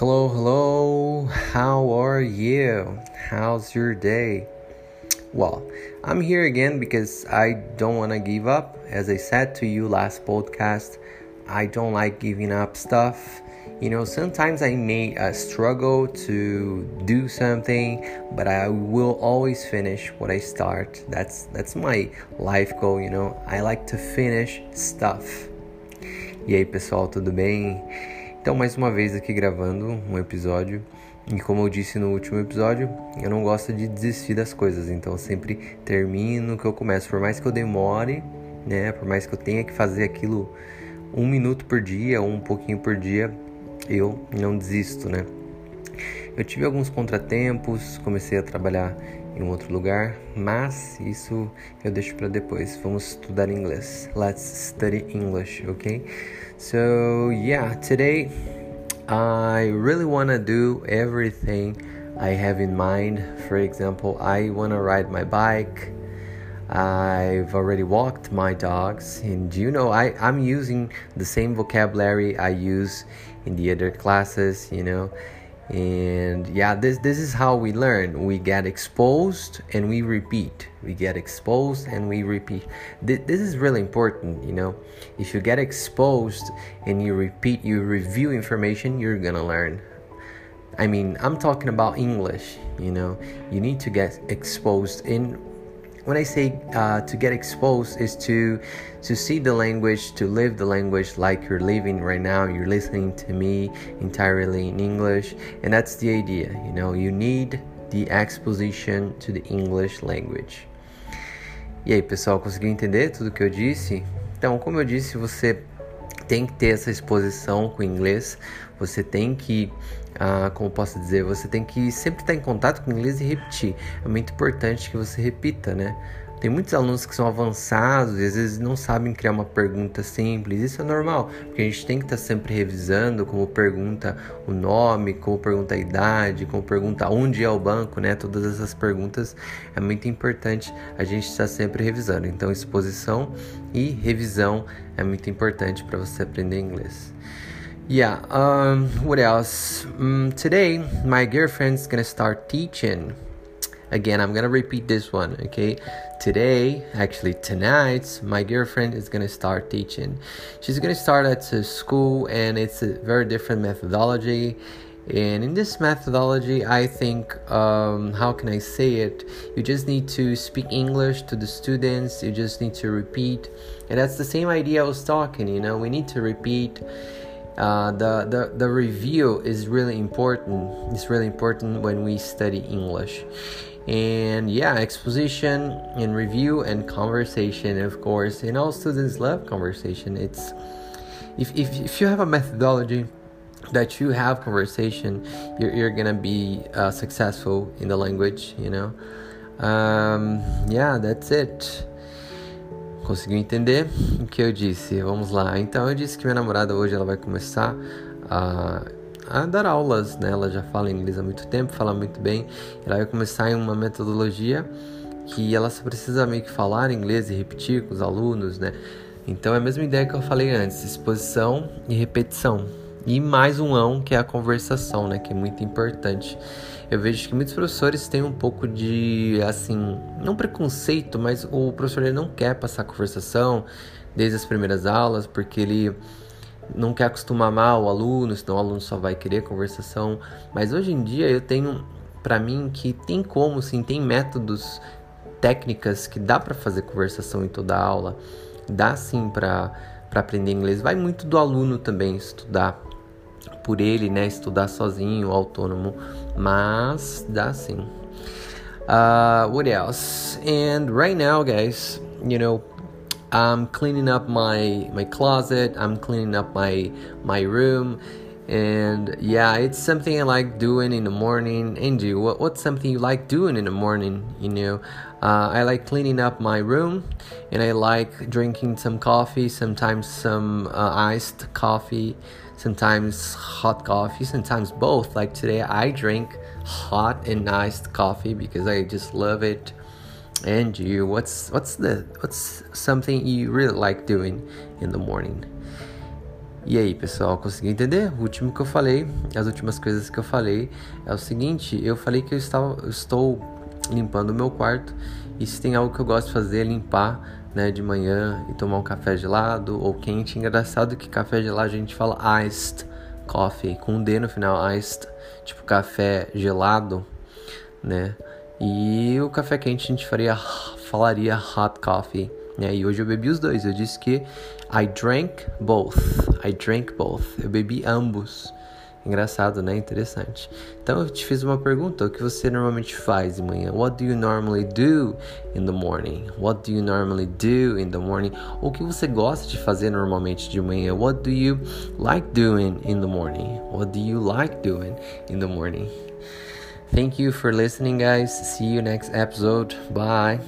Hello, hello. How are you? How's your day? Well, I'm here again because I don't want to give up. As I said to you last podcast, I don't like giving up stuff. You know, sometimes I may uh, struggle to do something, but I will always finish what I start. That's that's my life goal, you know. I like to finish stuff. E aí, pessoal, tudo bem? Então, mais uma vez aqui gravando um episódio. E como eu disse no último episódio, eu não gosto de desistir das coisas, então sempre termino o que eu começo. Por mais que eu demore, né? Por mais que eu tenha que fazer aquilo um minuto por dia ou um pouquinho por dia, eu não desisto, né? Eu tive alguns contratempos, comecei a trabalhar em um outro lugar, mas isso eu deixo para depois. Vamos estudar inglês. Let's study English, okay? So, yeah, today I really want to do everything I have in mind. For example, I want to ride my bike. I've already walked my dogs, and you know, I, I'm using the same vocabulary I use in the other classes, you know and yeah this this is how we learn. We get exposed and we repeat. We get exposed and we repeat. This, this is really important you know. If you get exposed and you repeat you review information you're gonna learn. I mean i'm talking about english you know. You need to get exposed in when I say uh, to get exposed is to to see the language, to live the language like you're living right now. You're listening to me entirely in English, and that's the idea. You know, you need the exposition to the English language. E aí, pessoal, conseguiu entender tudo que eu disse? Então, como eu disse, você tem que ter essa exposição com o inglês, você tem que ah, como posso dizer, você tem que sempre estar em contato com o inglês e repetir. É muito importante que você repita, né? Tem muitos alunos que são avançados e às vezes não sabem criar uma pergunta simples. Isso é normal, porque a gente tem que estar sempre revisando como pergunta o nome, como pergunta a idade, como pergunta onde é o banco, né? Todas essas perguntas é muito importante a gente estar sempre revisando. Então, exposição e revisão é muito importante para você aprender inglês. Yeah, um, what else? Um, today, my girlfriend's gonna start teaching. Again, I'm gonna repeat this one, okay? Today, actually tonight, my girlfriend is gonna start teaching. She's gonna start at a school, and it's a very different methodology. And in this methodology, I think, um, how can I say it? You just need to speak English to the students, you just need to repeat. And that's the same idea I was talking, you know, we need to repeat uh, the, the the review is really important it's really important when we study english and yeah exposition and review and conversation of course and all students love conversation it's if, if, if you have a methodology that you have conversation you're, you're gonna be uh, successful in the language you know um, yeah that's it Conseguiu entender o que eu disse? Vamos lá. Então eu disse que minha namorada hoje ela vai começar a, a dar aulas, né? Ela já fala inglês há muito tempo, fala muito bem. Ela vai começar em uma metodologia que ela só precisa meio que falar inglês e repetir com os alunos, né? Então é a mesma ideia que eu falei antes, exposição e repetição. E mais um ão, que é a conversação, né? Que é muito importante. Eu vejo que muitos professores têm um pouco de, assim, não preconceito, mas o professor ele não quer passar conversação desde as primeiras aulas, porque ele não quer acostumar mal o aluno, senão o aluno só vai querer conversação. Mas hoje em dia eu tenho para mim que tem como, sim, tem métodos, técnicas que dá para fazer conversação em toda a aula, dá sim para aprender inglês. Vai muito do aluno também estudar por ele, né, estudar sozinho, autônomo, mas dá sim. Uh, what else? And right now, guys, you know, I'm cleaning up my my closet. I'm cleaning up my my room, and yeah, it's something I like doing in the morning. Angie, what what's something you like doing in the morning? You know, uh, I like cleaning up my room, and I like drinking some coffee. Sometimes some uh, iced coffee sometimes hot coffee, sometimes both. Like today, I drink hot and iced coffee because I just love it. And you, what's what's the what's something you really like doing in the morning? E aí, pessoal, conseguiu entender? O último que eu falei, as últimas coisas que eu falei é o seguinte: eu falei que eu, estava, eu estou limpando o meu quarto e se tem algo que eu gosto de fazer é limpar, né, de manhã e tomar um café gelado ou quente. Engraçado que café gelado a gente fala iced coffee com um D no final, iced, tipo café gelado, né? E o café quente a gente faria, falaria hot coffee. Né? E hoje eu bebi os dois. Eu disse que I drank both. I drank both. Eu bebi ambos. Engraçado, né? Interessante. Então eu te fiz uma pergunta: o que você normalmente faz de manhã? What do you normally do in the morning? What do you normally do in the morning? O que você gosta de fazer normalmente de manhã? What do you like doing in the morning? What do you like doing in the morning? Thank you for listening, guys. See you next episode. Bye.